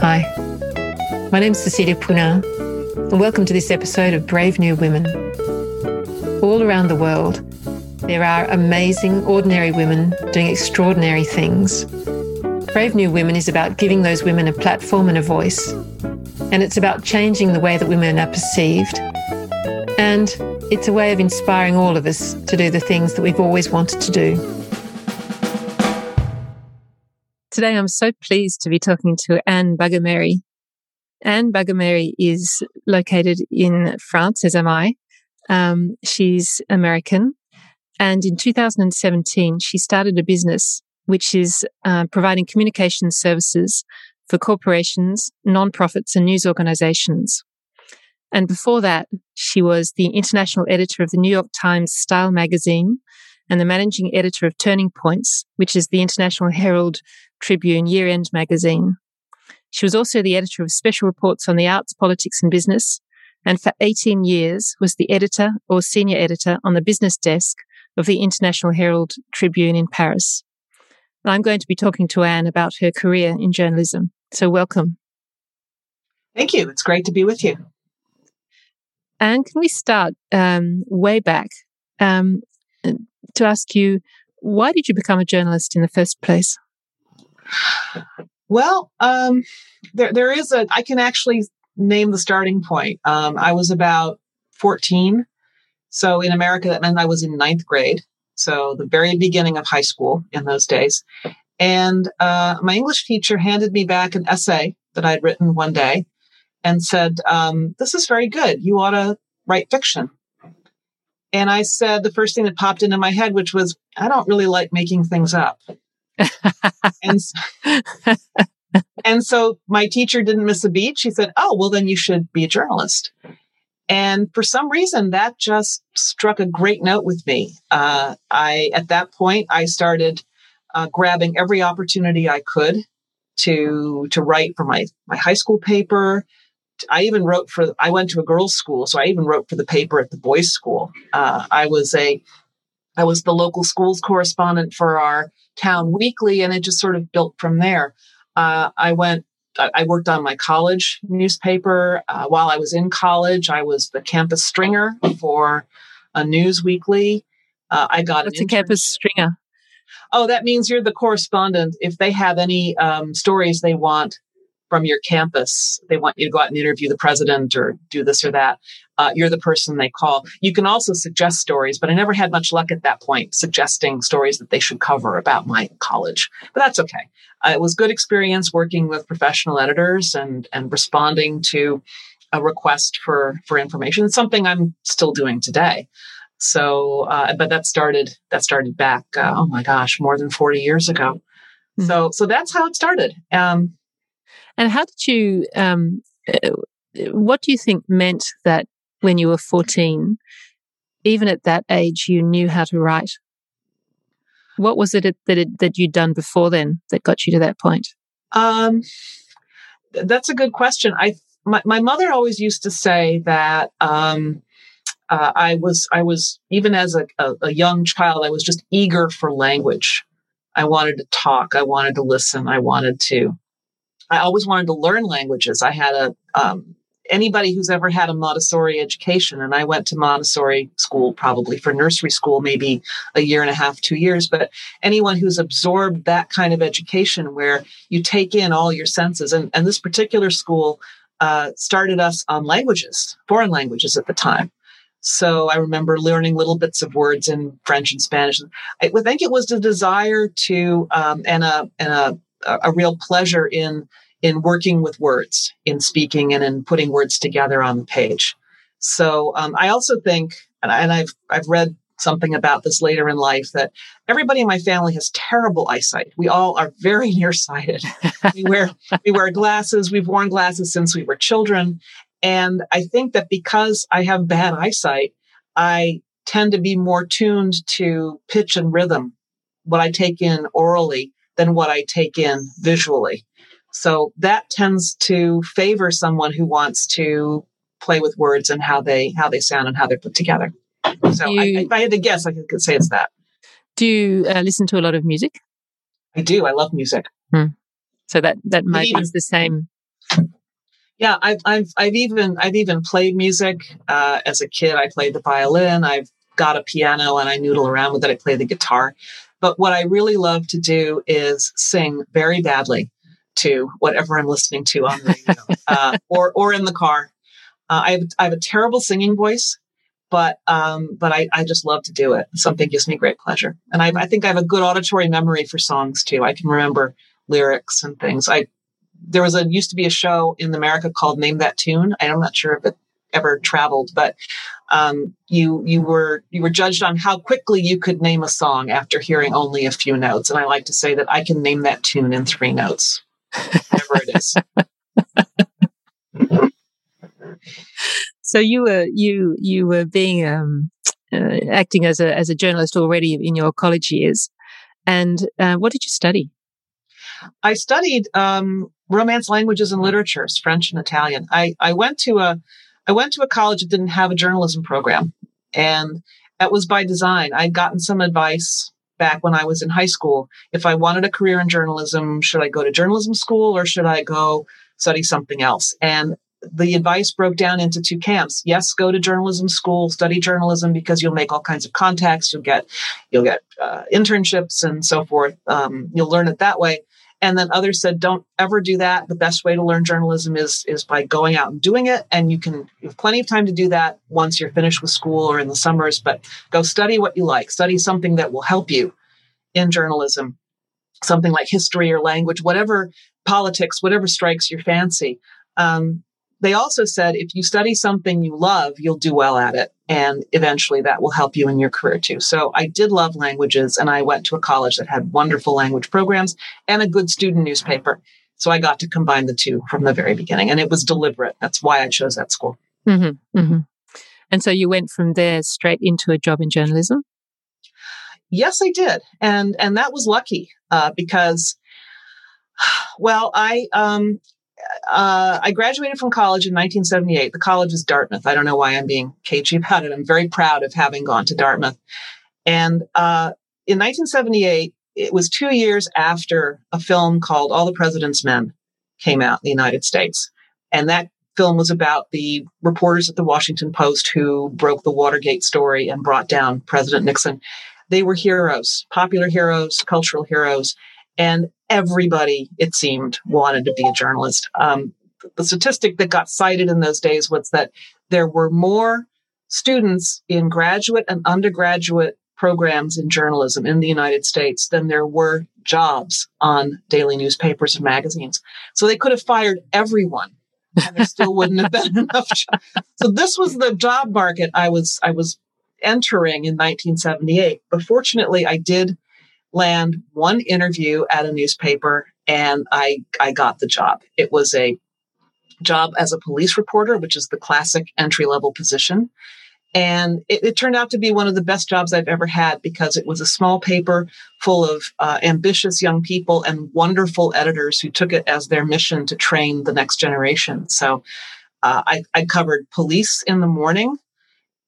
Hi, my name is Cecilia Poullain, and welcome to this episode of Brave New Women. All around the world, there are amazing, ordinary women doing extraordinary things. Brave New Women is about giving those women a platform and a voice, and it's about changing the way that women are perceived. And it's a way of inspiring all of us to do the things that we've always wanted to do. Today, I'm so pleased to be talking to Anne Bagamery. Anne Bagamery is located in France, as am I. Um, she's American. And in 2017, she started a business which is uh, providing communication services for corporations, nonprofits, and news organizations. And before that, she was the international editor of the New York Times Style magazine and the managing editor of Turning Points, which is the International Herald Tribune year end magazine. She was also the editor of special reports on the arts, politics, and business, and for 18 years was the editor or senior editor on the business desk of the International Herald Tribune in Paris. I'm going to be talking to Anne about her career in journalism. So, welcome. Thank you. It's great to be with you. Anne, can we start um, way back um, to ask you why did you become a journalist in the first place? Well, um, there there is a. I can actually name the starting point. Um, I was about fourteen, so in America that meant I was in ninth grade, so the very beginning of high school in those days. And uh, my English teacher handed me back an essay that I'd written one day, and said, um, "This is very good. You ought to write fiction." And I said the first thing that popped into my head, which was, "I don't really like making things up." And, and so my teacher didn't miss a beat. She said, Oh, well, then you should be a journalist. And for some reason, that just struck a great note with me. Uh, I, at that point, I started uh, grabbing every opportunity I could to to write for my my high school paper. I even wrote for. I went to a girls' school, so I even wrote for the paper at the boys' school. Uh, I was a I was the local schools correspondent for our town weekly, and it just sort of built from there. Uh, I went. I worked on my college newspaper. Uh, while I was in college, I was the campus stringer for a news weekly. Uh, I got What's a campus stringer? Oh, that means you're the correspondent. If they have any um, stories they want from your campus. They want you to go out and interview the president or do this or that. Uh, you're the person they call. You can also suggest stories, but I never had much luck at that point suggesting stories that they should cover about my college. But that's okay. Uh, it was good experience working with professional editors and and responding to a request for for information. It's something I'm still doing today. So, uh, but that started that started back. Uh, oh my gosh, more than forty years ago. Mm-hmm. So, so that's how it started. Um, and how did you, um, uh, what do you think meant that when you were 14, even at that age, you knew how to write? What was it that it, that you'd done before then that got you to that point? Um, that's a good question. I my, my mother always used to say that um, uh, I was I was even as a, a, a, young child I was just eager for language. I wanted to talk. I wanted to listen. I wanted to I always wanted to learn languages. I had a um, anybody who's ever had a Montessori education, and I went to Montessori school probably for nursery school, maybe a year and a half, two years. But anyone who's absorbed that kind of education where you take in all your senses, and, and this particular school uh, started us on languages, foreign languages at the time. So I remember learning little bits of words in French and Spanish. I think it was the desire to um, and a and a a real pleasure in in working with words, in speaking, and in putting words together on the page. So um, I also think, and, I, and I've I've read something about this later in life that everybody in my family has terrible eyesight. We all are very nearsighted. we wear we wear glasses. We've worn glasses since we were children, and I think that because I have bad eyesight, I tend to be more tuned to pitch and rhythm, what I take in orally, than what I take in visually. So that tends to favor someone who wants to play with words and how they how they sound and how they're put together. So you, I, if I had to guess, I could say it's that. Do you uh, listen to a lot of music? I do. I love music. Hmm. So that that might be the same Yeah, I've, I've, I've even, I've even played music uh, as a kid. I played the violin. I've got a piano and I noodle around with it. I play the guitar. But what I really love to do is sing very badly to whatever I'm listening to on the radio uh, or or in the car. Uh, I have I have a terrible singing voice, but um, but I, I just love to do it. Something gives me great pleasure, and I, I think I have a good auditory memory for songs too. I can remember lyrics and things. I there was a used to be a show in America called Name That Tune. I'm not sure if it ever traveled, but um, you you were you were judged on how quickly you could name a song after hearing only a few notes. And I like to say that I can name that tune in three notes, whatever it is. so you were you you were being um, uh, acting as a as a journalist already in your college years, and uh, what did you study? I studied um, Romance languages and literatures, French and Italian. I I went to a I went to a college that didn't have a journalism program, and that was by design. I'd gotten some advice back when I was in high school. If I wanted a career in journalism, should I go to journalism school or should I go study something else? And the advice broke down into two camps. Yes, go to journalism school, study journalism because you'll make all kinds of contacts. You'll get, you'll get uh, internships and so forth. Um, you'll learn it that way. And then others said, don't ever do that. The best way to learn journalism is, is by going out and doing it. And you can you have plenty of time to do that once you're finished with school or in the summers, but go study what you like. Study something that will help you in journalism, something like history or language, whatever politics, whatever strikes your fancy. Um, they also said if you study something you love, you'll do well at it. And eventually that will help you in your career too. So I did love languages and I went to a college that had wonderful language programs and a good student newspaper. So I got to combine the two from the very beginning and it was deliberate. That's why I chose that school. Mm-hmm, mm-hmm. And so you went from there straight into a job in journalism? Yes, I did. And, and that was lucky, uh, because well, I um, uh, I graduated from college in 1978. The college is Dartmouth. I don't know why I'm being cagey about it. I'm very proud of having gone to Dartmouth. And uh, in 1978, it was two years after a film called All the President's Men came out in the United States. And that film was about the reporters at the Washington Post who broke the Watergate story and brought down President Nixon. They were heroes, popular heroes, cultural heroes. And everybody, it seemed, wanted to be a journalist. Um, the statistic that got cited in those days was that there were more students in graduate and undergraduate programs in journalism in the United States than there were jobs on daily newspapers and magazines. So they could have fired everyone and there still wouldn't have been enough jobs. So this was the job market I was I was entering in 1978. But fortunately I did land one interview at a newspaper and I, I got the job. It was a job as a police reporter, which is the classic entry level position. And it, it, turned out to be one of the best jobs I've ever had because it was a small paper full of uh, ambitious young people and wonderful editors who took it as their mission to train the next generation. So uh, I, I covered police in the morning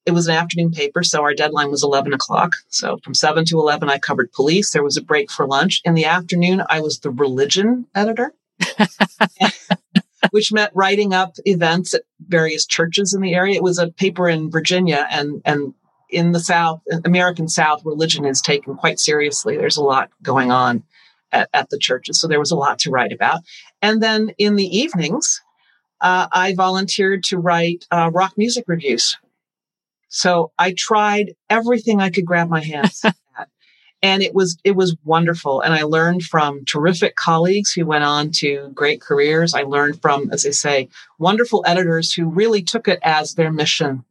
it was an afternoon paper, so our deadline was 11 o'clock. So from 7 to 11, I covered police. There was a break for lunch. In the afternoon, I was the religion editor, which meant writing up events at various churches in the area. It was a paper in Virginia and, and in the South, American South, religion is taken quite seriously. There's a lot going on at, at the churches. So there was a lot to write about. And then in the evenings, uh, I volunteered to write uh, rock music reviews so I tried everything I could grab my hands at. And it was, it was wonderful. And I learned from terrific colleagues who went on to great careers. I learned from, as I say, wonderful editors who really took it as their mission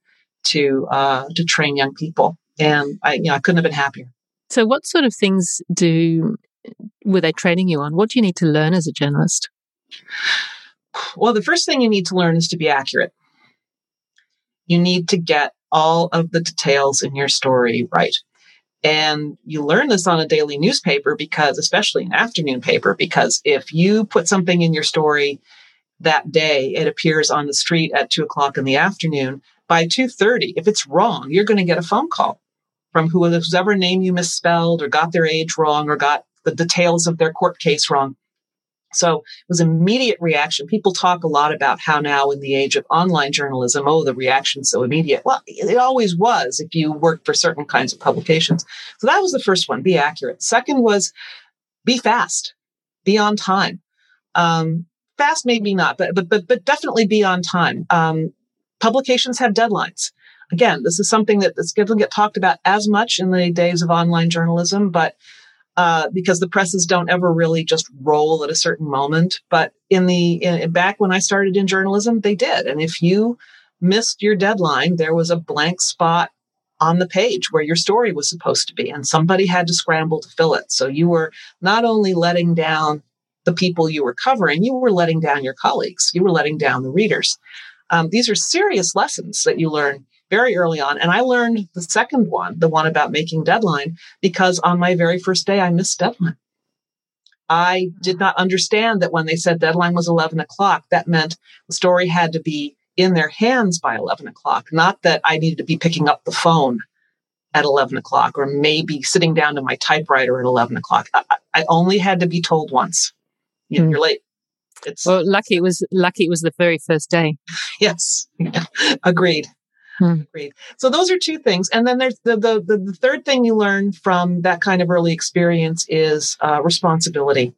to, uh, to train young people. And I, you know, I couldn't have been happier. So what sort of things do, were they training you on? What do you need to learn as a journalist? Well, the first thing you need to learn is to be accurate. You need to get all of the details in your story right. And you learn this on a daily newspaper because, especially an afternoon paper, because if you put something in your story that day, it appears on the street at two o'clock in the afternoon. By 2.30, if it's wrong, you're going to get a phone call from whoever name you misspelled or got their age wrong or got the details of their court case wrong. So it was immediate reaction. People talk a lot about how now in the age of online journalism, oh, the reaction's so immediate. Well, it always was if you worked for certain kinds of publications. So that was the first one, be accurate. Second was be fast, be on time. Um, fast, maybe not, but, but, but, but definitely be on time. Um, publications have deadlines. Again, this is something that doesn't get talked about as much in the days of online journalism, but uh, because the presses don't ever really just roll at a certain moment. But in the in, back when I started in journalism, they did. And if you missed your deadline, there was a blank spot on the page where your story was supposed to be, and somebody had to scramble to fill it. So you were not only letting down the people you were covering, you were letting down your colleagues, you were letting down the readers. Um, these are serious lessons that you learn very early on. And I learned the second one, the one about making deadline, because on my very first day, I missed deadline. I did not understand that when they said deadline was 11 o'clock, that meant the story had to be in their hands by 11 o'clock, not that I needed to be picking up the phone at 11 o'clock or maybe sitting down to my typewriter at 11 o'clock. I, I only had to be told once. You, are hmm. late. It's well, lucky it was lucky it was the very first day. Yes, agreed. Hmm. Agreed. So those are two things, and then there's the, the the, the third thing you learn from that kind of early experience is uh, responsibility.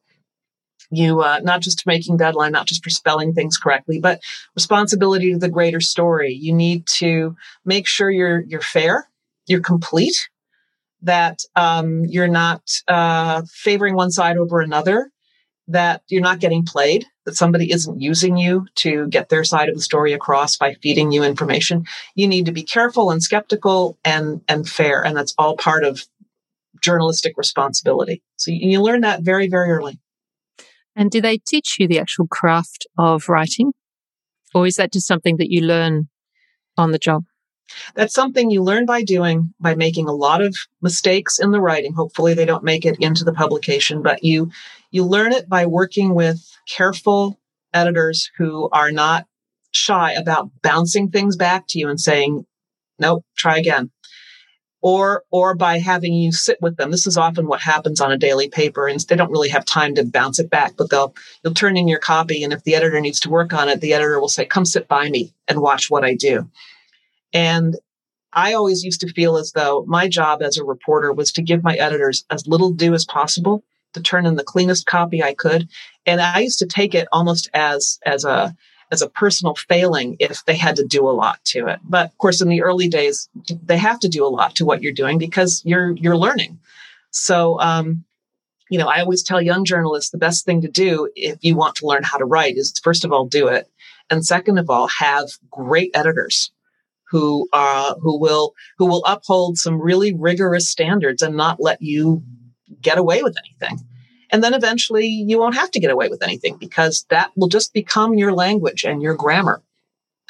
You uh, not just making deadline, not just for spelling things correctly, but responsibility to the greater story. You need to make sure you're you're fair, you're complete, that um, you're not uh, favoring one side over another, that you're not getting played, that somebody isn't using you to get their side of the story across by feeding you information. You need to be careful and skeptical and, and fair. And that's all part of journalistic responsibility. So you, you learn that very, very early. And do they teach you the actual craft of writing? Or is that just something that you learn on the job? That's something you learn by doing, by making a lot of mistakes in the writing. Hopefully they don't make it into the publication, but you, you learn it by working with careful editors who are not shy about bouncing things back to you and saying, nope, try again. Or, or by having you sit with them. This is often what happens on a daily paper and they don't really have time to bounce it back, but they'll, you'll turn in your copy. And if the editor needs to work on it, the editor will say, come sit by me and watch what I do. And I always used to feel as though my job as a reporter was to give my editors as little due as possible to turn in the cleanest copy I could. And I used to take it almost as, as a, as a personal failing if they had to do a lot to it. But of course, in the early days, they have to do a lot to what you're doing because you're, you're learning. So, um, you know, I always tell young journalists the best thing to do if you want to learn how to write is first of all, do it. And second of all, have great editors who uh, who will who will uphold some really rigorous standards and not let you get away with anything. And then eventually you won't have to get away with anything because that will just become your language and your grammar.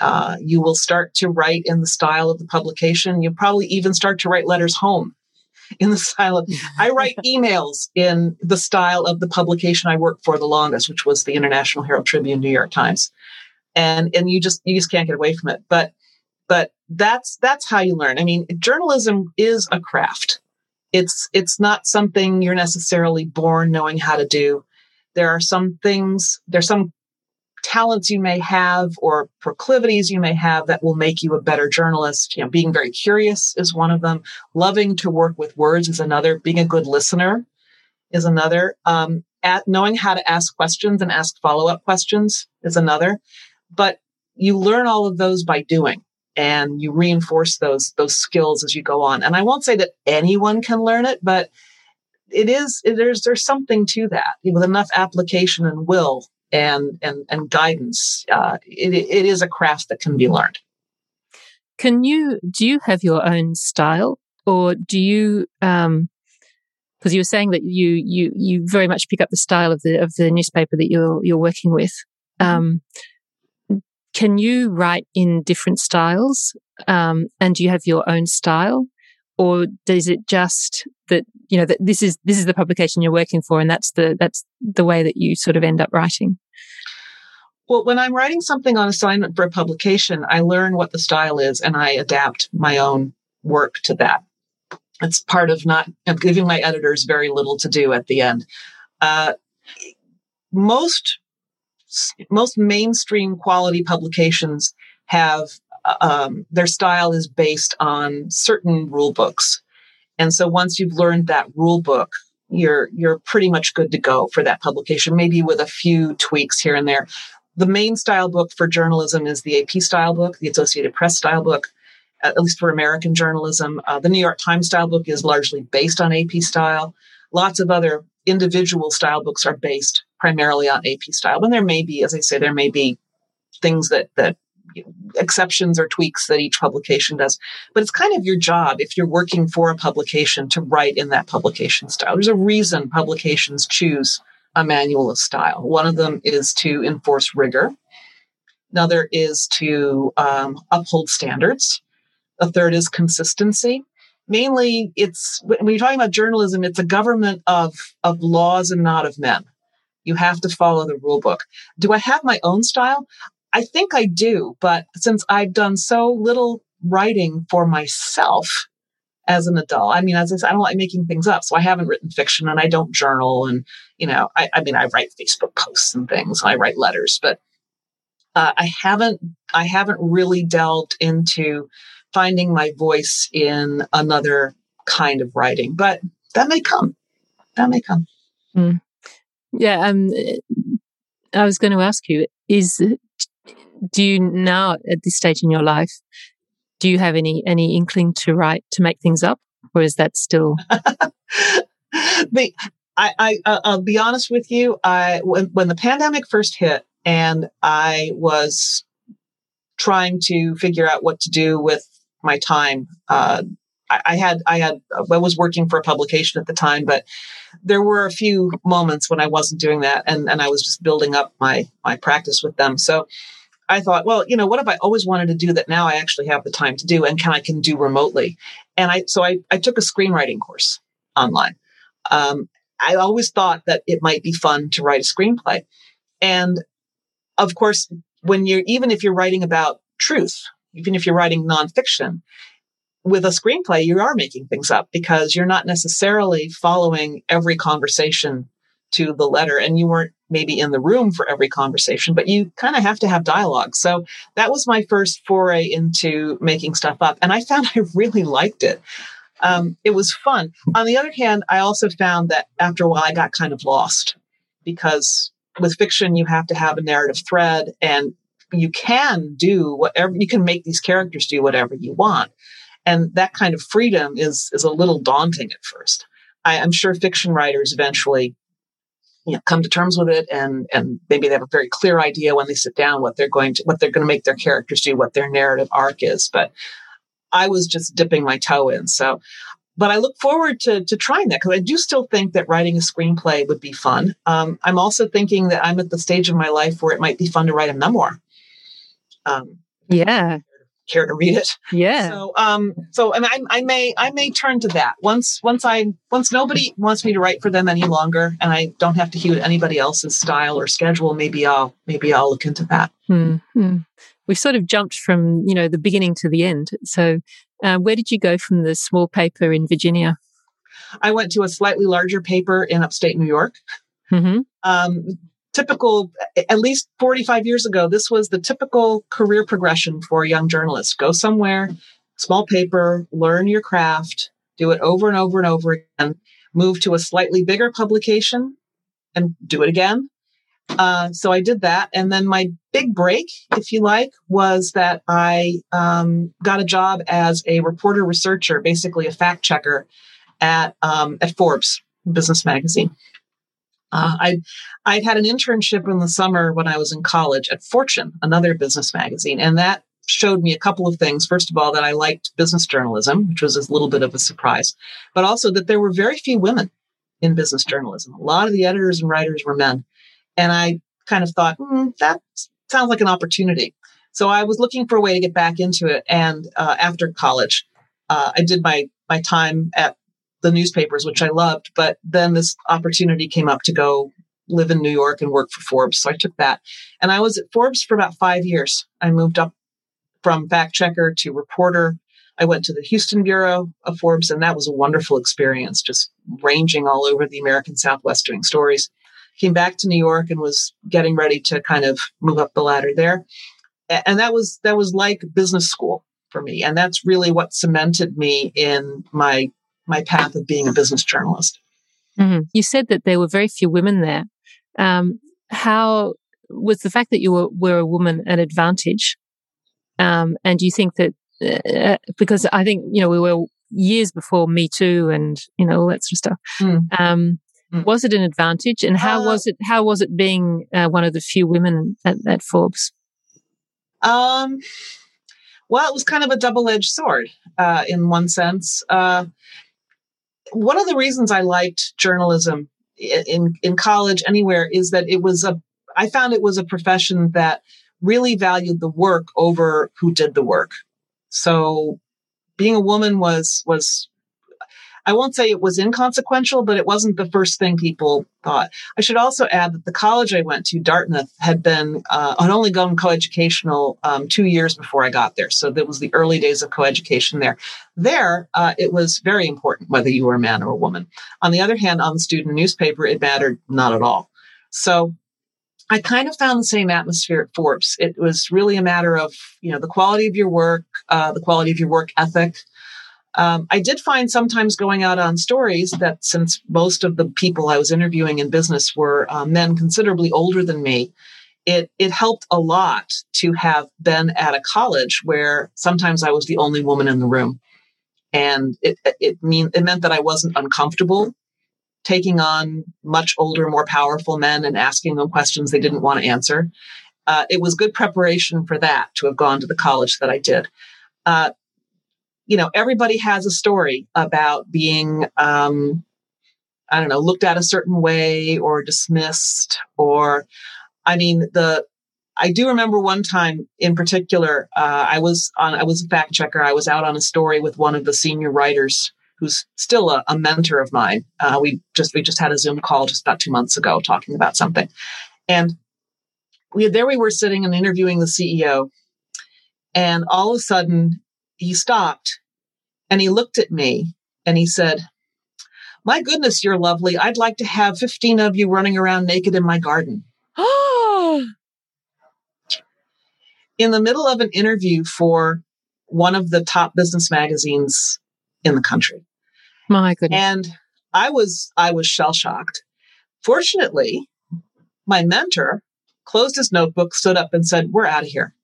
Uh, you will start to write in the style of the publication. You probably even start to write letters home in the style of, I write emails in the style of the publication I worked for the longest, which was the International Herald Tribune, New York Times. And, and you just, you just can't get away from it. But but that's that's how you learn. I mean journalism is a craft. It's it's not something you're necessarily born knowing how to do. There are some things there's some talents you may have or proclivities you may have that will make you a better journalist. You know being very curious is one of them. Loving to work with words is another. Being a good listener is another. Um, at knowing how to ask questions and ask follow-up questions is another. But you learn all of those by doing and you reinforce those those skills as you go on. And I won't say that anyone can learn it, but it is it, there's there's something to that with enough application and will and and and guidance. Uh, it, it is a craft that can be learned. Can you do you have your own style, or do you? Um, because you were saying that you you you very much pick up the style of the of the newspaper that you're you're working with. Mm-hmm. Um, can you write in different styles? Um, and do you have your own style? Or does it just that, you know, that this is, this is the publication you're working for and that's the, that's the way that you sort of end up writing? Well, when I'm writing something on assignment for a publication, I learn what the style is and I adapt my own work to that. It's part of not of giving my editors very little to do at the end. Uh, most most mainstream quality publications have um, their style is based on certain rule books, and so once you've learned that rule book, you're you're pretty much good to go for that publication. Maybe with a few tweaks here and there. The main style book for journalism is the AP style book, the Associated Press style book at least for American journalism. Uh, the New York Times style book is largely based on AP style. Lots of other individual style books are based primarily on AP style. And there may be, as I say, there may be things that, that exceptions or tweaks that each publication does. But it's kind of your job if you're working for a publication to write in that publication style. There's a reason publications choose a manual of style. One of them is to enforce rigor. Another is to um, uphold standards. A third is consistency. Mainly, it's when you're talking about journalism, it's a government of, of laws and not of men. You have to follow the rule book. Do I have my own style? I think I do, but since I've done so little writing for myself as an adult, I mean, as I said, I don't like making things up. So I haven't written fiction and I don't journal. And, you know, I, I mean, I write Facebook posts and things and I write letters, but uh, I haven't, I haven't really delved into finding my voice in another kind of writing, but that may come. That may come. Mm. Yeah. Um, I was going to ask you: Is do you now at this stage in your life? Do you have any any inkling to write to make things up, or is that still? the, I, I I'll be honest with you. I when when the pandemic first hit, and I was trying to figure out what to do with my time. Uh, I, had I had I was working for a publication at the time, but there were a few moments when I wasn't doing that, and and I was just building up my my practice with them. So I thought, well, you know, what have I always wanted to do that now I actually have the time to do and can I can do remotely? And I so I I took a screenwriting course online. Um, I always thought that it might be fun to write a screenplay, and of course, when you're even if you're writing about truth, even if you're writing nonfiction, with a screenplay, you are making things up because you're not necessarily following every conversation to the letter and you weren't maybe in the room for every conversation, but you kind of have to have dialogue. So that was my first foray into making stuff up. And I found I really liked it. Um, it was fun. On the other hand, I also found that after a while, I got kind of lost because with fiction, you have to have a narrative thread and you can do whatever you can make these characters do whatever you want and that kind of freedom is is a little daunting at first I, am sure fiction writers eventually you know, come to terms with it and and maybe they have a very clear idea when they sit down what they're going to what they're going to make their characters do what their narrative arc is but i was just dipping my toe in so but I look forward to, to trying that because I do still think that writing a screenplay would be fun. Um, I'm also thinking that I'm at the stage of my life where it might be fun to write a memoir. Um, yeah. Care to read it? Yeah. So, um, so, and I, I may, I may turn to that once, once I, once nobody wants me to write for them any longer, and I don't have to hew anybody else's style or schedule. Maybe I'll, maybe I'll look into that. Mm-hmm. We've sort of jumped from, you know, the beginning to the end. So, uh, where did you go from the small paper in Virginia? I went to a slightly larger paper in upstate New York. Mm-hmm. Um, typical, at least 45 years ago, this was the typical career progression for a young journalist. Go somewhere, small paper, learn your craft, do it over and over and over again, move to a slightly bigger publication and do it again. Uh, so I did that. And then my big break, if you like, was that I um, got a job as a reporter researcher, basically a fact checker at, um, at Forbes business magazine. Uh, I I had an internship in the summer when I was in college at Fortune, another business magazine, and that showed me a couple of things. First of all, that I liked business journalism, which was a little bit of a surprise, but also that there were very few women in business journalism. A lot of the editors and writers were men, and I kind of thought mm, that sounds like an opportunity. So I was looking for a way to get back into it, and uh, after college, uh, I did my my time at the newspapers, which I loved. But then this opportunity came up to go live in New York and work for Forbes. So I took that. And I was at Forbes for about five years. I moved up from fact checker to reporter. I went to the Houston bureau of Forbes, and that was a wonderful experience, just ranging all over the American Southwest doing stories. came back to New York and was getting ready to kind of move up the ladder there. And that was that was like business school for me, and that's really what cemented me in my my path of being a business journalist. Mm-hmm. You said that there were very few women there. Um, how was the fact that you were, were a woman an advantage? Um, and do you think that uh, because I think you know we were years before Me Too and you know all that sort of stuff. Mm. Um, mm. Was it an advantage, and how uh, was it? How was it being uh, one of the few women at, at Forbes? Um, well, it was kind of a double-edged sword uh, in one sense. Uh, one of the reasons I liked journalism in in college anywhere is that it was a I found it was a profession that really valued the work over who did the work. So being a woman was was I won't say it was inconsequential, but it wasn't the first thing people thought. I should also add that the college I went to, Dartmouth, had been uh, had only gone coeducational um, two years before I got there. So that was the early days of coeducation there. There, uh, it was very important whether you were a man or a woman. On the other hand, on the student newspaper, it mattered not at all. So I kind of found the same atmosphere at Forbes. It was really a matter of, you know, the quality of your work, uh, the quality of your work ethic. Um, I did find sometimes going out on stories that since most of the people I was interviewing in business were uh, men considerably older than me, it it helped a lot to have been at a college where sometimes I was the only woman in the room, and it it mean it meant that I wasn't uncomfortable taking on much older, more powerful men and asking them questions they didn't want to answer. Uh, it was good preparation for that to have gone to the college that I did. Uh, you know, everybody has a story about being, um, I don't know, looked at a certain way or dismissed, or, I mean, the, I do remember one time in particular, uh, I was on, I was a fact checker. I was out on a story with one of the senior writers who's still a, a mentor of mine. Uh, we just we just had a Zoom call just about two months ago talking about something, and we there we were sitting and interviewing the CEO, and all of a sudden he stopped and he looked at me and he said, "My goodness, you're lovely. I'd like to have fifteen of you running around naked in my garden." Oh. in the middle of an interview for one of the top business magazines in the country. My goodness. And I was I was shell shocked. Fortunately, my mentor closed his notebook, stood up, and said, "We're out of here."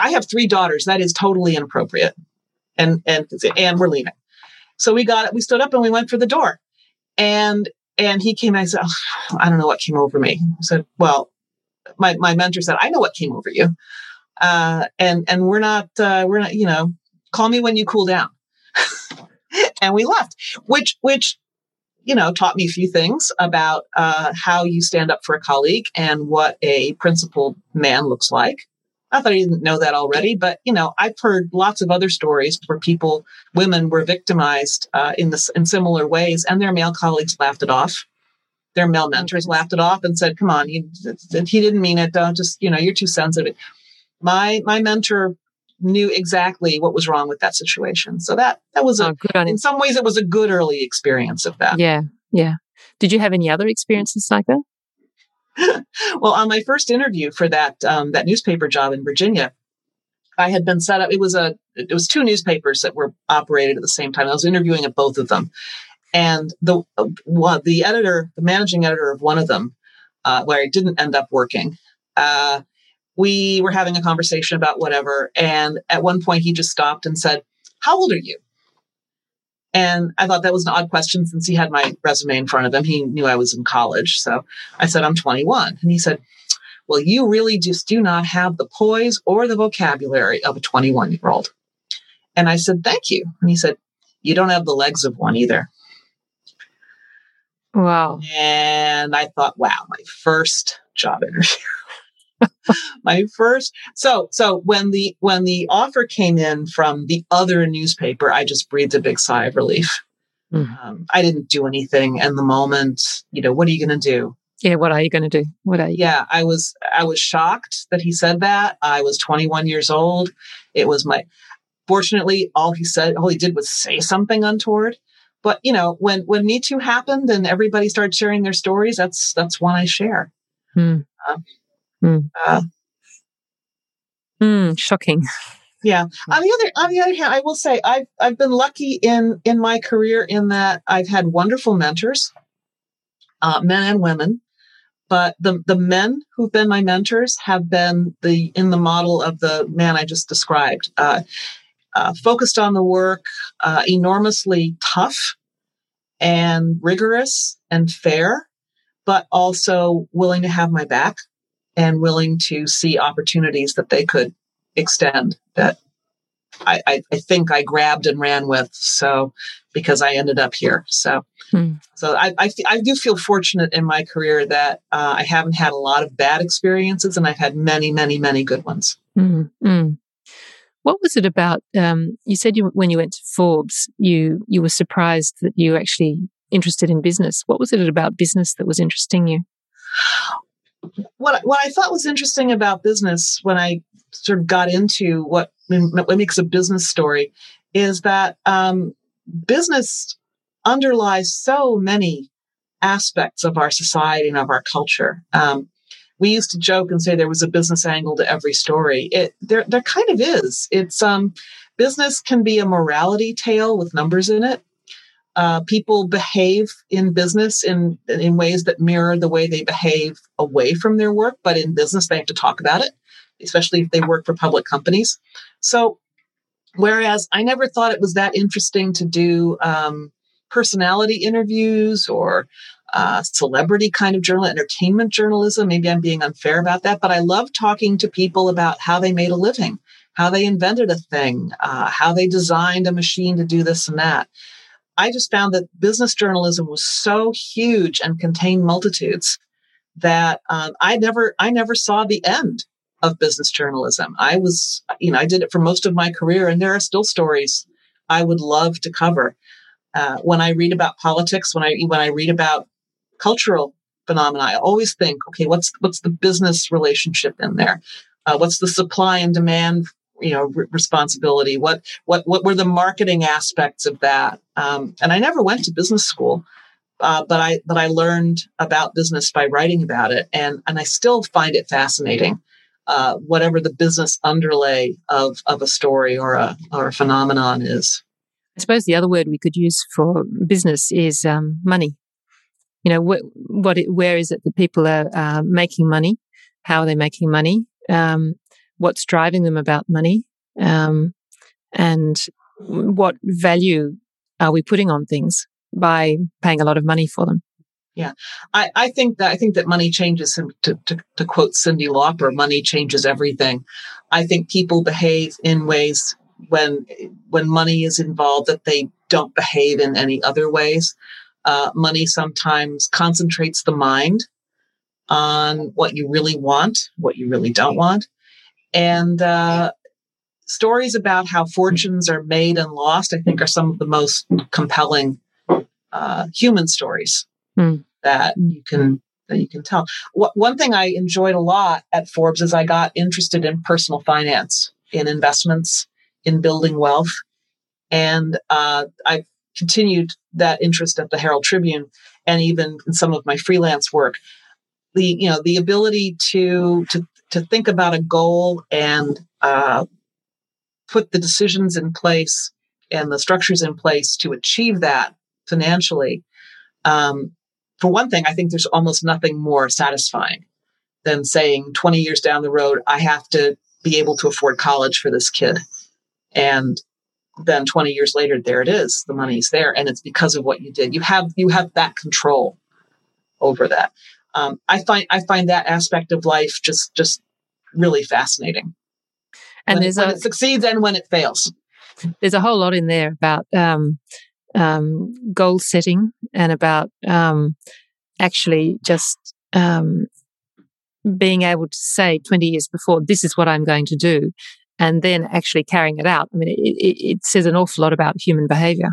I have three daughters. That is totally inappropriate, and and and we're leaving. So we got it. We stood up and we went for the door, and and he came. And I said, oh, "I don't know what came over me." I said, "Well, my my mentor said, I know what came over you, uh, and and we're not uh, we're not you know call me when you cool down. and we left, which, which, you know, taught me a few things about uh, how you stand up for a colleague and what a principled man looks like. Not that I didn't know that already, but you know, I've heard lots of other stories where people, women, were victimized uh, in this in similar ways, and their male colleagues laughed it off. Their male mentors laughed it off and said, "Come on, he, he didn't mean it. Don't just you know, you're too sensitive." My my mentor knew exactly what was wrong with that situation. So that that was a oh, in some ways it was a good early experience of that. Yeah, yeah. Did you have any other experiences like that? well, on my first interview for that um, that newspaper job in Virginia, I had been set up. It was a it was two newspapers that were operated at the same time. I was interviewing at both of them, and the uh, the editor, the managing editor of one of them, uh, where I didn't end up working. Uh, we were having a conversation about whatever. And at one point, he just stopped and said, How old are you? And I thought that was an odd question since he had my resume in front of him. He knew I was in college. So I said, I'm 21. And he said, Well, you really just do not have the poise or the vocabulary of a 21 year old. And I said, Thank you. And he said, You don't have the legs of one either. Wow. And I thought, wow, my first job interview. my first so so when the when the offer came in from the other newspaper i just breathed a big sigh of relief. Mm. um, i didn't do anything and the moment. You know what are you going to do? Yeah what are you going to do? What are you yeah i was i was shocked that he said that. I was 21 years old. It was my fortunately all he said all he did was say something untoward. But you know, when when Me Too happened and everybody started sharing their stories, that's that's one I share. Mm. Mm. Uh, mm, shocking. Yeah. On the other on the other hand, I will say I've I've been lucky in in my career in that I've had wonderful mentors, uh, men and women. But the the men who've been my mentors have been the in the model of the man I just described. Uh, uh, focused on the work, uh, enormously tough and rigorous and fair, but also willing to have my back and willing to see opportunities that they could extend that I, I, I think I grabbed and ran with. So because I ended up here. So, hmm. so I, I, I, do feel fortunate in my career that uh, I haven't had a lot of bad experiences and I've had many, many, many good ones. Mm, mm. What was it about? Um, you said you, when you went to Forbes, you you were surprised that you were actually interested in business. What was it about business that was interesting you? What what I thought was interesting about business when I sort of got into what what makes a business story is that um, business underlies so many aspects of our society and of our culture. Um, we used to joke and say there was a business angle to every story. It there there kind of is. It's um business can be a morality tale with numbers in it. Uh, people behave in business in in ways that mirror the way they behave away from their work, but in business they have to talk about it, especially if they work for public companies. So, whereas I never thought it was that interesting to do um, personality interviews or uh, celebrity kind of journal, entertainment journalism. Maybe I'm being unfair about that, but I love talking to people about how they made a living, how they invented a thing, uh, how they designed a machine to do this and that. I just found that business journalism was so huge and contained multitudes that um, I never, I never saw the end of business journalism. I was, you know, I did it for most of my career, and there are still stories I would love to cover. Uh, when I read about politics, when I when I read about cultural phenomena. I always think, okay, what's what's the business relationship in there? Uh, what's the supply and demand, you know, r- responsibility? What what what were the marketing aspects of that? Um, and I never went to business school, uh, but I but I learned about business by writing about it, and and I still find it fascinating. Uh, whatever the business underlay of of a story or a or a phenomenon is. I suppose the other word we could use for business is um, money you know, what, what it, where is it that people are uh, making money? How are they making money? Um, what's driving them about money? Um, and what value are we putting on things by paying a lot of money for them? Yeah, I, I think that I think that money changes. To, to, to quote Cyndi Lauper, money changes everything. I think people behave in ways when when money is involved that they don't behave in any other ways. Uh, money sometimes concentrates the mind on what you really want, what you really don't want. And uh, stories about how fortunes are made and lost, I think, are some of the most compelling uh, human stories mm. that you can that you can tell. What, one thing I enjoyed a lot at Forbes is I got interested in personal finance, in investments, in building wealth, and uh, I continued that interest at the Herald Tribune and even in some of my freelance work. The you know the ability to to to think about a goal and uh, put the decisions in place and the structures in place to achieve that financially. Um, for one thing, I think there's almost nothing more satisfying than saying 20 years down the road, I have to be able to afford college for this kid. And then 20 years later there it is the money's there and it's because of what you did you have you have that control over that um, i find i find that aspect of life just just really fascinating and when, there's when a, it succeeds and when it fails there's a whole lot in there about um, um, goal setting and about um, actually just um, being able to say 20 years before this is what i'm going to do and then actually carrying it out. I mean, it, it, it says an awful lot about human behavior.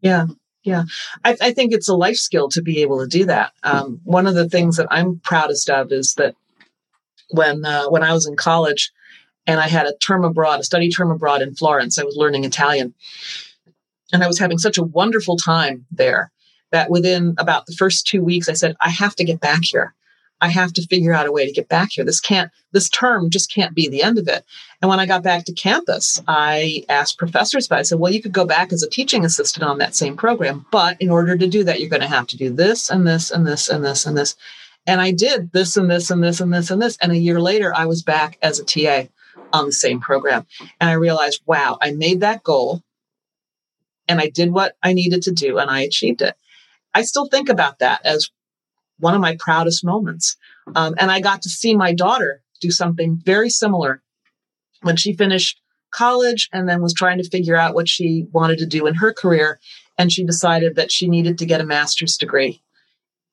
Yeah. Yeah, I, I, think it's a life skill to be able to do that. Um, one of the things that I'm proudest of is that when uh, when I was in college and I had a term abroad, a study term abroad in Florence, I was learning Italian. and I was having such a wonderful time there that within about the first two weeks, I said, I have to get back here. I have to figure out a way to get back here. This can't, this term just can't be the end of it. And when I got back to campus, I asked professors about it. I said, well, you could go back as a teaching assistant on that same program. But in order to do that, you're going to have to do this and this and this and this and this. And I did this and this and this and this and this. And a year later, I was back as a TA on the same program. And I realized, wow, I made that goal and I did what I needed to do and I achieved it. I still think about that as one of my proudest moments. Um, and I got to see my daughter do something very similar when she finished college and then was trying to figure out what she wanted to do in her career. And she decided that she needed to get a master's degree.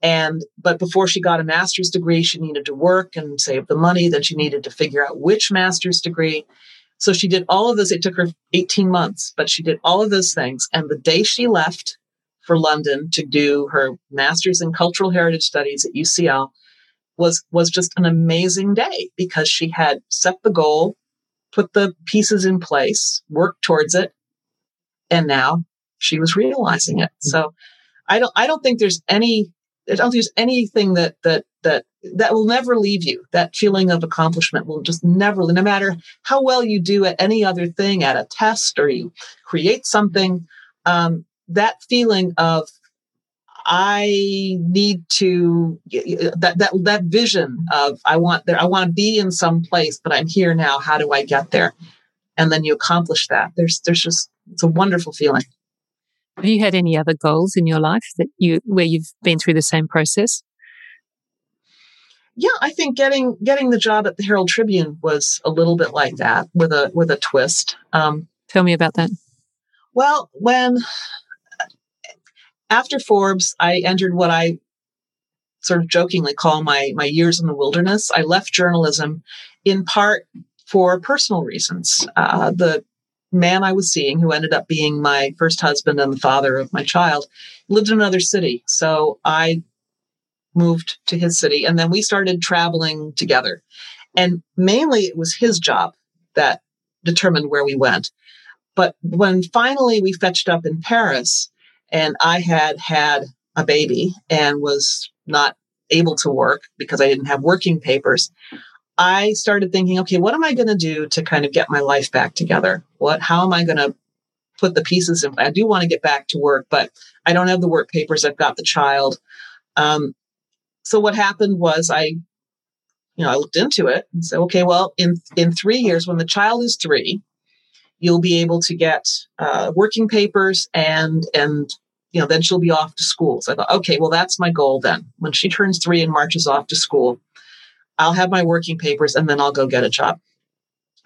And, but before she got a master's degree, she needed to work and save the money. Then she needed to figure out which master's degree. So she did all of this. It took her 18 months, but she did all of those things. And the day she left for London to do her master's in cultural heritage studies at UCL was, was just an amazing day because she had set the goal, put the pieces in place, worked towards it. And now she was realizing it. So I don't, I don't think there's any I don't think there's anything that that that that will never leave you. That feeling of accomplishment will just never, no matter how well you do at any other thing, at a test or you create something. Um, that feeling of I need to that that that vision of I want there I want to be in some place, but I'm here now. How do I get there? And then you accomplish that. There's there's just it's a wonderful feeling. Have you had any other goals in your life that you where you've been through the same process? Yeah, I think getting getting the job at the Herald Tribune was a little bit like that with a with a twist. Um, Tell me about that. Well, when after Forbes, I entered what I sort of jokingly call my my years in the wilderness. I left journalism in part for personal reasons. Uh, the man I was seeing, who ended up being my first husband and the father of my child, lived in another city. So I moved to his city and then we started traveling together. And mainly it was his job that determined where we went. But when finally we fetched up in Paris and I had had a baby and was not able to work because I didn't have working papers, I started thinking, okay, what am I going to do to kind of get my life back together? What, how am I going to put the pieces in? I do want to get back to work, but I don't have the work papers. I've got the child. Um, so what happened was I, you know, I looked into it and said, okay, well, in in three years, when the child is three, you'll be able to get uh, working papers and and you know then she'll be off to school. So I thought, okay, well, that's my goal then. When she turns three and marches off to school, I'll have my working papers and then I'll go get a job.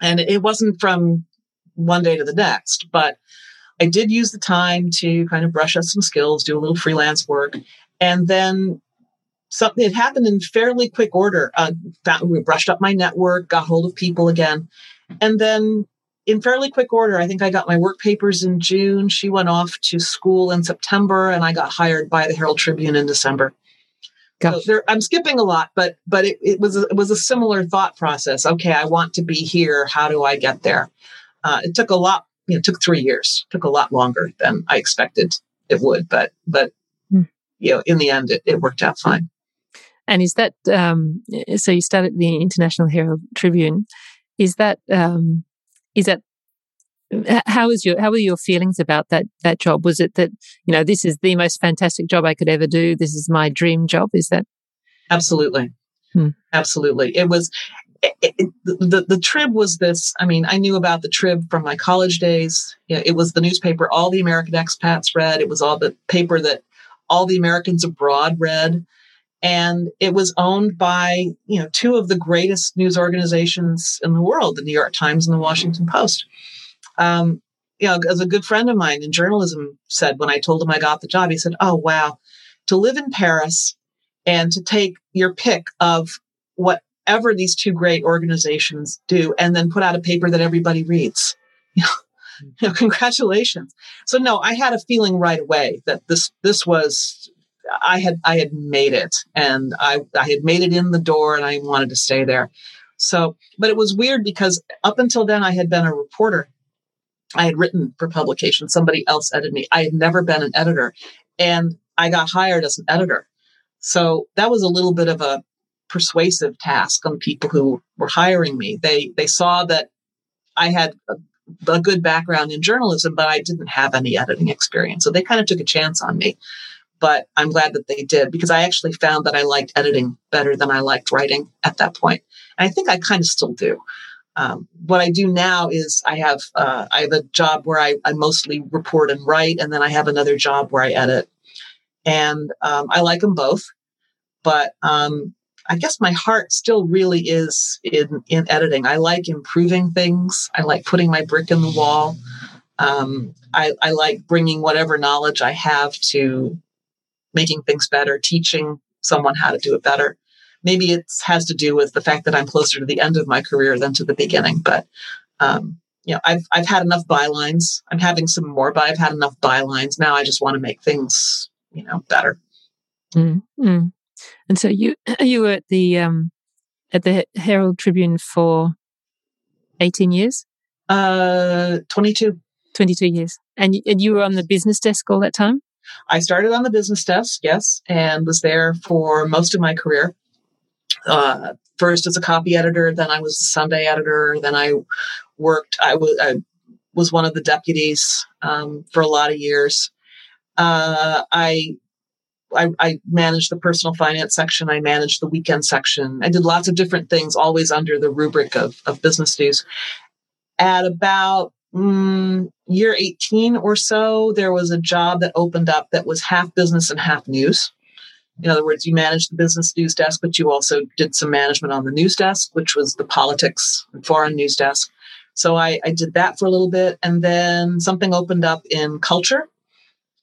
And it wasn't from one day to the next, but I did use the time to kind of brush up some skills, do a little freelance work. And then something it happened in fairly quick order. Uh, we brushed up my network, got hold of people again. And then in fairly quick order, I think I got my work papers in June. She went off to school in September, and I got hired by the Herald Tribune in December. So there, I'm skipping a lot, but but it, it was a, it was a similar thought process. Okay, I want to be here. How do I get there? Uh, it took a lot. You know, it took three years. It took a lot longer than I expected it would, but but hmm. you know, in the end, it, it worked out fine. And is that um, so? You started the International Herald Tribune. Is that um, is that how was your how were your feelings about that that job? Was it that you know this is the most fantastic job i could ever do this is my dream job? Is that absolutely. Hmm. absolutely. It was it, it, the the trib was this i mean i knew about the trib from my college days. It was the newspaper all the american expats read. It was all the paper that all the americans abroad read and it was owned by you know two of the greatest news organizations in the world the new york times and the washington post um, you know, as a good friend of mine in journalism said when I told him I got the job, he said, "Oh wow, to live in Paris and to take your pick of whatever these two great organizations do, and then put out a paper that everybody reads." You know, congratulations. So no, I had a feeling right away that this this was I had I had made it, and I I had made it in the door, and I wanted to stay there. So, but it was weird because up until then I had been a reporter I had written for publication. Somebody else edited me. I had never been an editor, and I got hired as an editor. So that was a little bit of a persuasive task on people who were hiring me. They they saw that I had a, a good background in journalism, but I didn't have any editing experience. So they kind of took a chance on me. But I'm glad that they did because I actually found that I liked editing better than I liked writing at that point. And I think I kind of still do. Um, what I do now is I have uh, I have a job where I, I mostly report and write, and then I have another job where I edit, and um, I like them both. But um, I guess my heart still really is in in editing. I like improving things. I like putting my brick in the wall. Um, I, I like bringing whatever knowledge I have to making things better, teaching someone how to do it better maybe it has to do with the fact that I'm closer to the end of my career than to the beginning. But um, you know, I've I've had enough bylines. I'm having some more, but I've had enough bylines. Now I just want to make things, you know, better. Mm-hmm. And so you you were at the um, at the Herald Tribune for 18 years. Uh, 22. 22 years, and and you were on the business desk all that time. I started on the business desk, yes, and was there for most of my career uh, first as a copy editor, then I was a Sunday editor, then I worked. I was was one of the deputies um, for a lot of years. Uh, I, I, I managed the personal finance section. I managed the weekend section. I did lots of different things, always under the rubric of of business news. At about mm, year 18 or so, there was a job that opened up that was half business and half news. In other words, you managed the business news desk, but you also did some management on the news desk, which was the politics and foreign news desk. So I, I did that for a little bit. And then something opened up in culture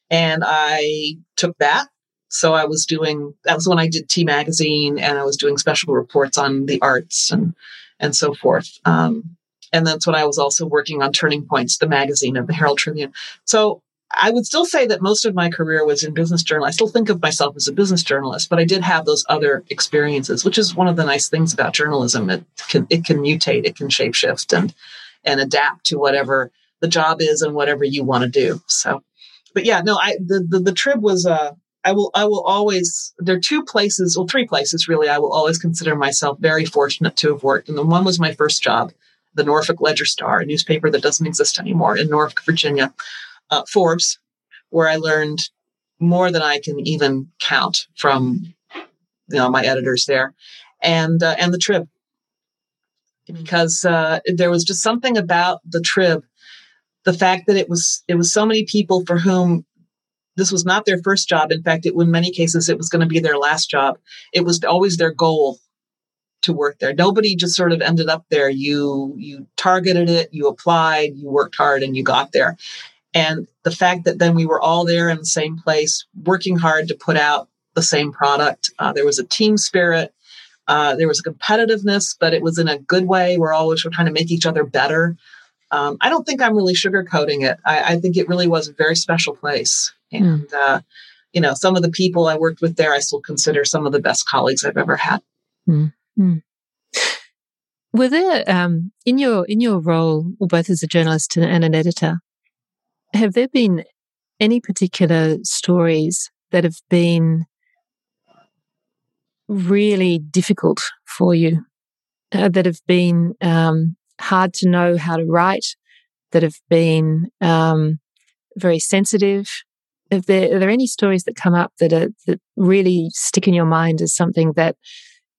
and I took that. So I was doing, that was when I did T Magazine and I was doing special reports on the arts and, and so forth. Um, and that's when I was also working on Turning Points, the magazine of the Herald Tribune. So I would still say that most of my career was in business journal. I still think of myself as a business journalist, but I did have those other experiences, which is one of the nice things about journalism. It can it can mutate, it can shapeshift and and adapt to whatever the job is and whatever you want to do. So, but yeah, no, I the the, the trib was uh I will I will always there are two places, well three places really I will always consider myself very fortunate to have worked. And the one was my first job, the Norfolk Ledger Star, a newspaper that doesn't exist anymore in Norfolk, Virginia uh, Forbes, where I learned more than I can even count from you know my editors there, and uh, and the Trib, because uh, there was just something about the Trib, the fact that it was it was so many people for whom this was not their first job. In fact, it in many cases it was going to be their last job. It was always their goal to work there. Nobody just sort of ended up there. You you targeted it, you applied, you worked hard, and you got there. And the fact that then we were all there in the same place, working hard to put out the same product. Uh, there was a team spirit. Uh, there was a competitiveness, but it was in a good way. We're always we're trying to make each other better. Um, I don't think I'm really sugarcoating it. I, I, think it really was a very special place. Hmm. And, mm. uh, you know, some of the people I worked with there, I still consider some of the best colleagues I've ever had. Mm. Mm. Were there, um, in your, in your role, both as a journalist and an editor, have there been any particular stories that have been really difficult for you, uh, that have been um, hard to know how to write, that have been um, very sensitive? There, are there any stories that come up that are, that really stick in your mind as something that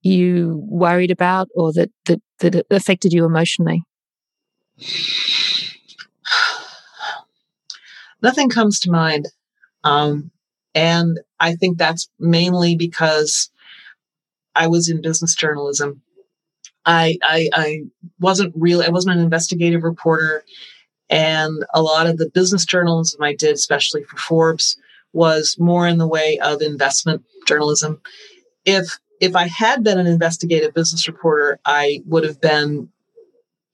you worried about or that that, that affected you emotionally? nothing comes to mind. Um, and I think that's mainly because I was in business journalism. I, I, I wasn't really, I wasn't an investigative reporter. And a lot of the business journalism I did, especially for Forbes, was more in the way of investment journalism. If if I had been an investigative business reporter, I would have been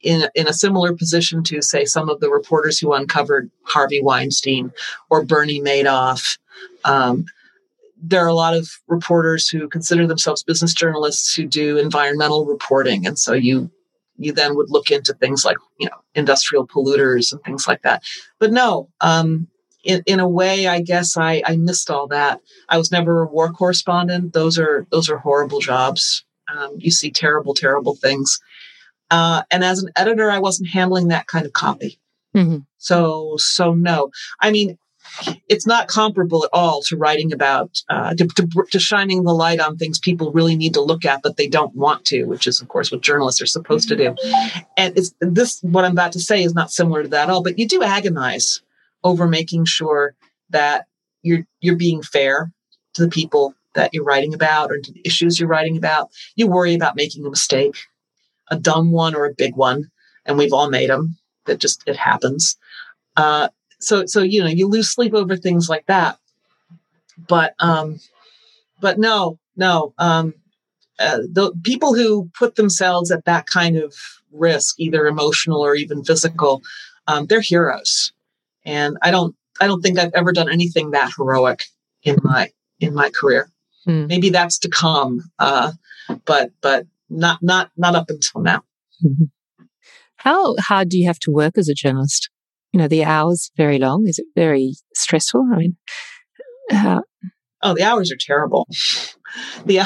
in, in a similar position to, say, some of the reporters who uncovered Harvey Weinstein or Bernie Madoff. Um, there are a lot of reporters who consider themselves business journalists who do environmental reporting. And so you you then would look into things like you know industrial polluters and things like that. But no, um, in, in a way, I guess I, I missed all that. I was never a war correspondent. Those are those are horrible jobs. Um, you see terrible, terrible things. Uh, and as an editor, I wasn't handling that kind of copy. Mm-hmm. So, so no. I mean, it's not comparable at all to writing about uh, to, to, to, shining the light on things people really need to look at but they don't want to which is of course what journalists are supposed to do and it's this what i'm about to say is not similar to that at all but you do agonize over making sure that you're you're being fair to the people that you're writing about or to the issues you're writing about. You worry about making a mistake a dumb one or a big one and we've all made them that just it happens. Uh, so so you know you lose sleep over things like that. But um but no no um uh, the people who put themselves at that kind of risk either emotional or even physical um, they're heroes and i don't i don't think i've ever done anything that heroic in my in my career hmm. maybe that's to come uh, but but not not not up until now mm-hmm. how hard do you have to work as a journalist you know, the hours very long? Is it very stressful? I mean, uh, oh, the hours are terrible. The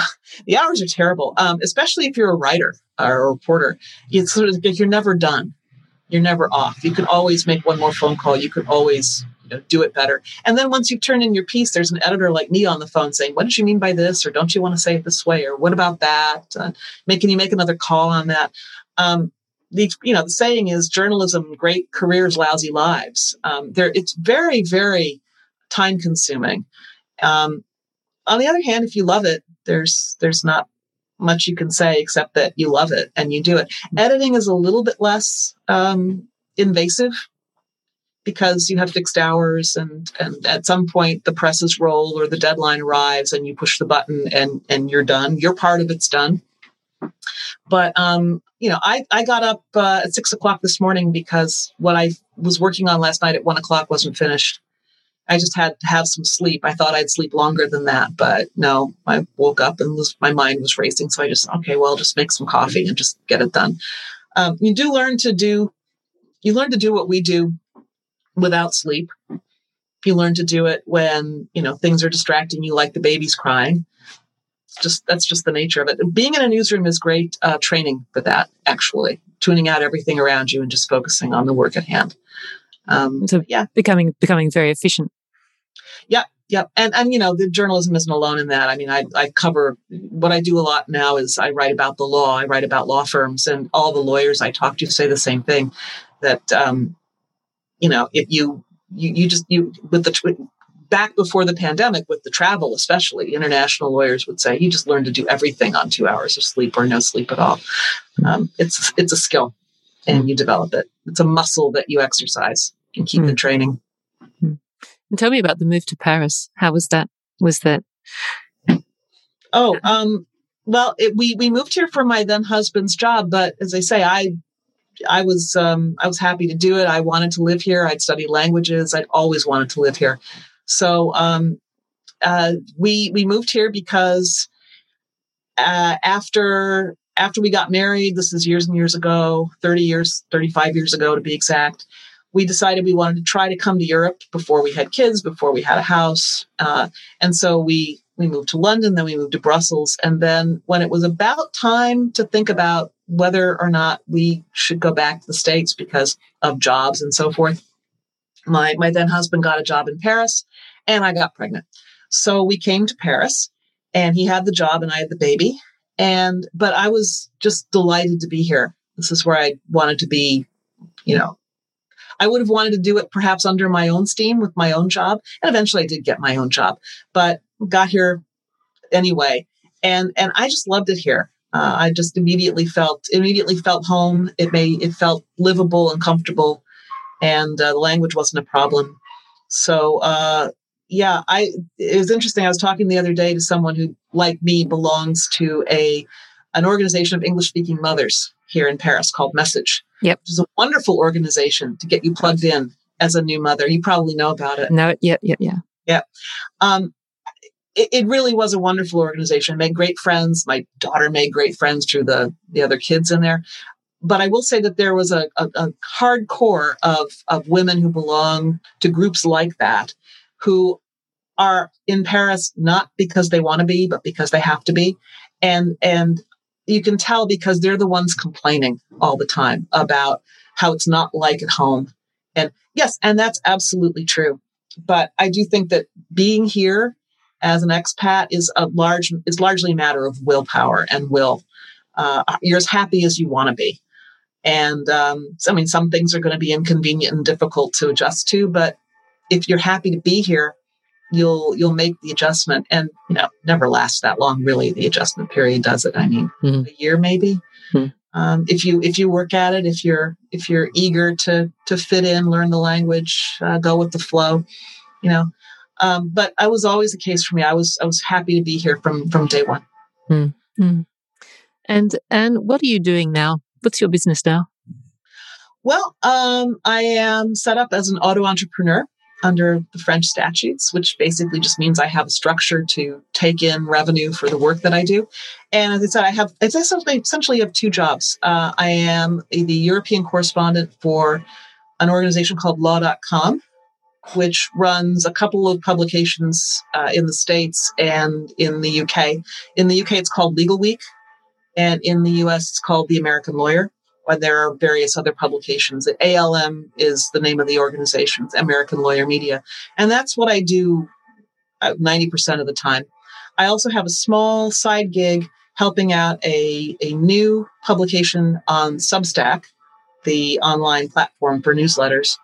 the hours are terrible, um, especially if you're a writer or a reporter. It's sort of you're never done. You're never off. You can always make one more phone call. You can always you know, do it better. And then once you turn in your piece, there's an editor like me on the phone saying, "What did you mean by this?" or "Don't you want to say it this way?" or "What about that?" Uh, you make another call on that. Um, the you know the saying is journalism great careers lousy lives um, there it's very very time consuming um, on the other hand if you love it there's there's not much you can say except that you love it and you do it. Editing is a little bit less um, invasive because you have fixed hours and and at some point the presses roll or the deadline arrives and you push the button and and you're done. Your part of it's done. But um, you know, I I got up uh, at six o'clock this morning because what I was working on last night at one o'clock wasn't finished. I just had to have some sleep. I thought I'd sleep longer than that, but no, I woke up and was, my mind was racing. So I just, okay, well, just make some coffee and just get it done. Um, you do learn to do, you learn to do what we do without sleep. You learn to do it when, you know, things are distracting you, like the baby's crying just that's just the nature of it. Being in a newsroom is great uh, training for that. Actually, tuning out everything around you and just focusing on the work at hand. Um, so yeah, becoming becoming very efficient. Yeah, yeah, and and you know the journalism isn't alone in that. I mean, I I cover what I do a lot now is I write about the law. I write about law firms, and all the lawyers I talk to say the same thing that um, you know if you you you just you with the back before the pandemic with the travel especially international lawyers would say you just learn to do everything on two hours of sleep or no sleep at all um, it's it's a skill and you develop it it's a muscle that you exercise and keep mm. in training mm. And tell me about the move to paris how was that was that oh um well it, we we moved here for my then husband's job but as i say i I was um, I was happy to do it. I wanted to live here. I'd studied languages. I'd always wanted to live here. So um, uh, we we moved here because uh, after after we got married, this is years and years ago, thirty years, thirty five years ago to be exact. We decided we wanted to try to come to Europe before we had kids, before we had a house, uh, and so we we moved to London, then we moved to Brussels, and then when it was about time to think about whether or not we should go back to the states because of jobs and so forth, my my then husband got a job in Paris and I got pregnant. So we came to Paris and he had the job and I had the baby. And, but I was just delighted to be here. This is where I wanted to be, you know, I would have wanted to do it perhaps under my own steam with my own job. And eventually I did get my own job, but got here anyway. And, and I just loved it here. Uh, I just immediately felt, immediately felt home. It made, it felt livable and comfortable and uh, the language wasn't a problem. So, uh, yeah, I it was interesting. I was talking the other day to someone who, like me, belongs to a an organization of English speaking mothers here in Paris called Message. Yep, which is a wonderful organization to get you plugged in as a new mother. You probably know about it. No, yeah, yeah, yeah, yeah. Um, it, it really was a wonderful organization. I made great friends. My daughter made great friends through the the other kids in there. but I will say that there was a, a, a hardcore of, of women who belong to groups like that who are in Paris not because they want to be, but because they have to be. And, and you can tell because they're the ones complaining all the time about how it's not like at home. And yes, and that's absolutely true. But I do think that being here as an expat is a large is largely a matter of willpower and will. Uh, you're as happy as you want to be, and um, so, I mean, some things are going to be inconvenient and difficult to adjust to. But if you're happy to be here, you'll you'll make the adjustment and you know never lasts that long really the adjustment period does it. I mean mm-hmm. a year maybe. Mm-hmm. um, if you if you work at it if you're if you're eager to to fit in learn the language uh, go with the flow you know. Um, but i was always the case for me. I was i was happy to be here from from day one. Mm-hmm. and and what are you doing now? What's your business now? Well um, i am set up as an auto entrepreneur under the French statutes, which basically just means I have a structure to take in revenue for the work that I do. And as I said, I have it's essentially essentially have two jobs. Uh, I am the European correspondent for an organization called Law.com, which runs a couple of publications uh, in the States and in the UK. In the UK, it's called Legal Week, and in the US, it's called The American Lawyer and there are various other publications. ALM is the name of the organization, American Lawyer Media. And that's what I do 90% of the time. I also have a small side gig helping out a, a new publication on Substack, the online platform for newsletters.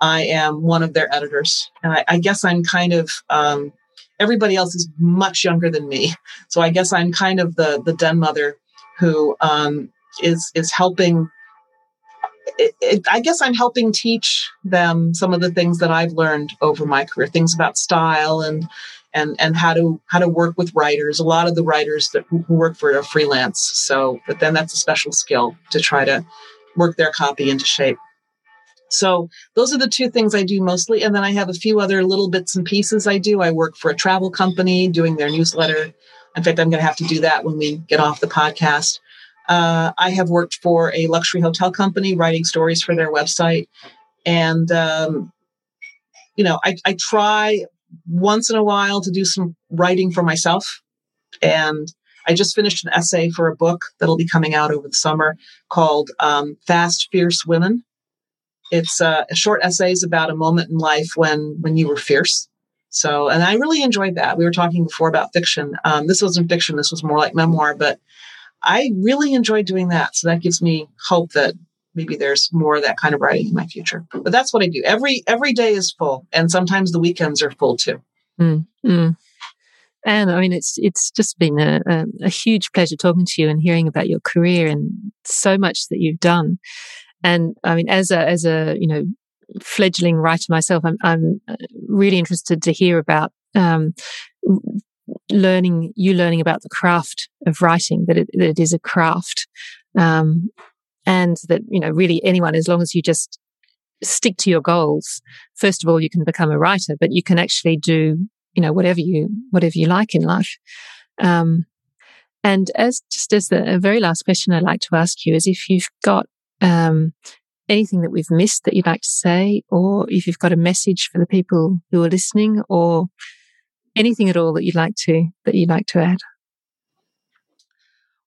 I am one of their editors. And I, I guess I'm kind of, um, everybody else is much younger than me. So I guess I'm kind of the, the den mother who um, is is helping it, it, I guess I'm helping teach them some of the things that I've learned over my career, things about style and and and how to how to work with writers. A lot of the writers that who work for a freelance, so but then that's a special skill to try to work their copy into shape. So those are the two things I do mostly, and then I have a few other little bits and pieces I do. I work for a travel company doing their newsletter. In fact, I'm going to have to do that when we get off the podcast. Uh, I have worked for a luxury hotel company writing stories for their website. And, um, you know, I, I try once in a while to do some writing for myself. And I just finished an essay for a book that'll be coming out over the summer called um, Fast, Fierce Women. It's uh, a short essays about a moment in life when when you were fierce. So, and I really enjoyed that. We were talking before about fiction. Um, this wasn't fiction. This was more like memoir, but I really enjoy doing that. So that gives me hope that maybe there's more of that kind of writing in my future. But that's what I do. Every every day is full, and sometimes the weekends are full too. Mm-hmm. And I mean, it's it's just been a, a, a, huge pleasure talking to you and hearing about your career and so much that you've done. And I mean, as a as a you know fledgling writer myself, I'm I'm uh, really interested to hear about um, learning you learning about the craft of writing that it, that it is a craft. Um, and that you know really anyone as long as you just stick to your goals first of all you can become a writer but you can actually do you know whatever you whatever you like in life. Um, and as just as the very last question i'd like to ask you is if you've got um, anything that we've missed that you'd like to say or if you've got a message for the people who are listening or anything at all that you'd like to that you'd like to add?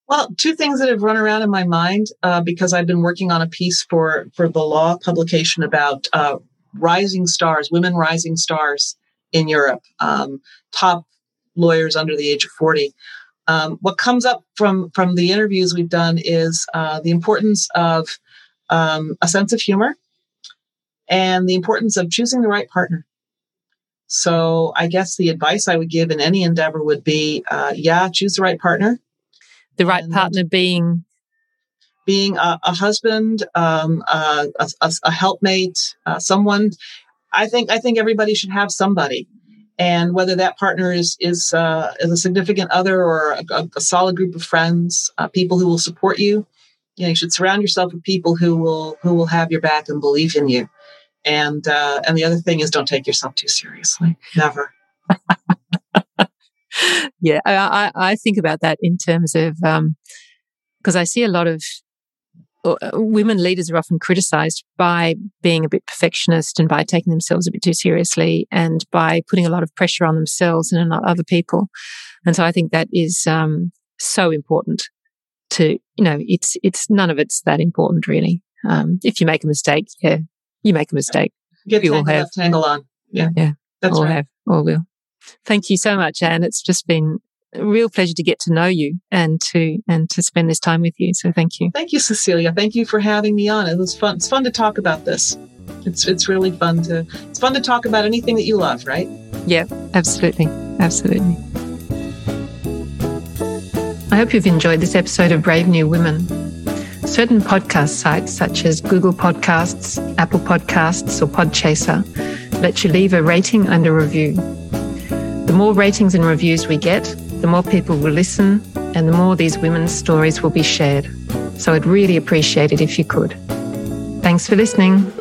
Well, two things that have run around in my mind uh, because I've been working on a piece for for the law publication about uh, rising stars, women rising stars in Europe, um, top lawyers under the age of forty. Um, what comes up from from the interviews we've done is uh, the importance of um, a sense of humor and the importance of choosing the right partner. So I guess the advice I would give in any endeavor would be, uh, yeah, choose the right partner. The right and partner being being a, a husband, um, a, a, a, helpmate, uh, someone. I think I think everybody should have somebody, and whether that partner is is uh, is a significant other or a, a solid group of friends, uh, people who will support you. You know, you should surround yourself with people who will who will have your back and believe in you. And uh, and the other thing is, don't take yourself too seriously. Never. yeah, I, I think about that in terms of because um, I see a lot of uh, women leaders are often criticized by being a bit perfectionist and by taking themselves a bit too seriously and by putting a lot of pressure on themselves and on other people. And so I think that is um, so important to, you know, it's, it's none of it's that important really. Um, if you make a mistake, yeah, you make a mistake. Get we all have. tangle on. Yeah. Yeah. That's all right. have, all will. Thank you so much, Anne. It's just been a real pleasure to get to know you and to and to spend this time with you. So thank you. Thank you, Cecilia. Thank you for having me on. It was fun. It's fun to talk about this. It's it's really fun to it's fun to talk about anything that you love, right? Yeah, absolutely. Absolutely. I hope you've enjoyed this episode of Brave New Women. Certain podcast sites such as Google Podcasts, Apple Podcasts, or Podchaser let you leave a rating and a review. The more ratings and reviews we get, the more people will listen and the more these women's stories will be shared. So I'd really appreciate it if you could. Thanks for listening.